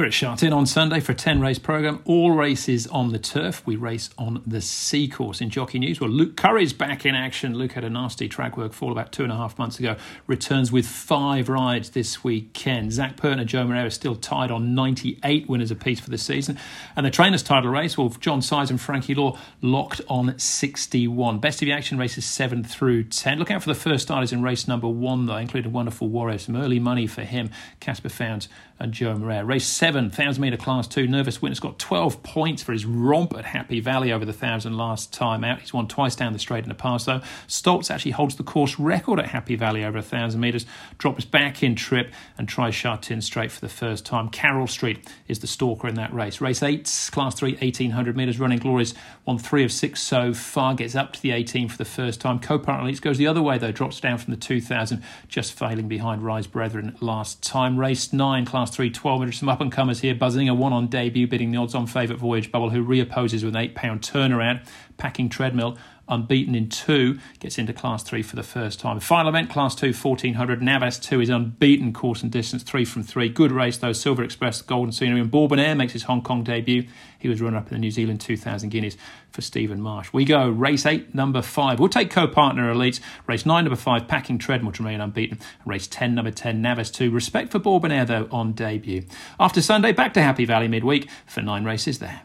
We're at Sha Tin on Sunday for a 10 race programme. All races on the turf. We race on the C course. In jockey news, well, Luke Currie's back in action. Luke had a nasty track work fall about two and a half months ago. Returns with five rides this weekend. Zac Purton and Joe Moreira still tied on 98 winners apiece for the season. And the trainers' title race, well, John Size and Frankie Lor locked on 61. Best of the action races 7 through 10. Look out for the first starters in race number one, though, including Wonderful Warrior. Some early money for him, Caspar Fownes and Joe Moreira. Race 7 seven, thousand metre class two. Nervous Witness got 12 points for his romp at Happy Valley over the thousand last time out. He's won twice down the straight in the past, though. Stoltz actually holds the course record at Happy Valley over a thousand metres, drops back in trip and tries Sha Tin straight for the first time. Carroll Street is the stalker in that race. Race eight, class three, 1800 metres, running Glories won three of six so far, gets up to the 18 for the first time. Co-partner Elites goes the other way, though, drops down from the 2000, just failing behind Rise Brethren last time. Race nine, class three, 12 metres, some up and comers here. Buzzing a one on debut, bidding the odds on favourite Voyage Bubble, who reopposes with an £8 turnaround. Packing Treadmill, unbeaten in two, gets into Class 3 for the first time. Final event, Class 2, 1400. Navas 2 is unbeaten course and distance, 3 from 3. Good race, though. Silver Express, Golden Scenery, and Bourbon Air makes his Hong Kong debut. He was runner up in the New Zealand 2000 Guineas for Stephen Marsh. We go race 8, number 5. We'll take co partner elites. Race 9, number 5, Packing Treadmill to remain unbeaten. Race 10, number 10, Navas 2. Respect for Bourbon Air, though, on debut. After Sunday, back to Happy Valley midweek for nine races there.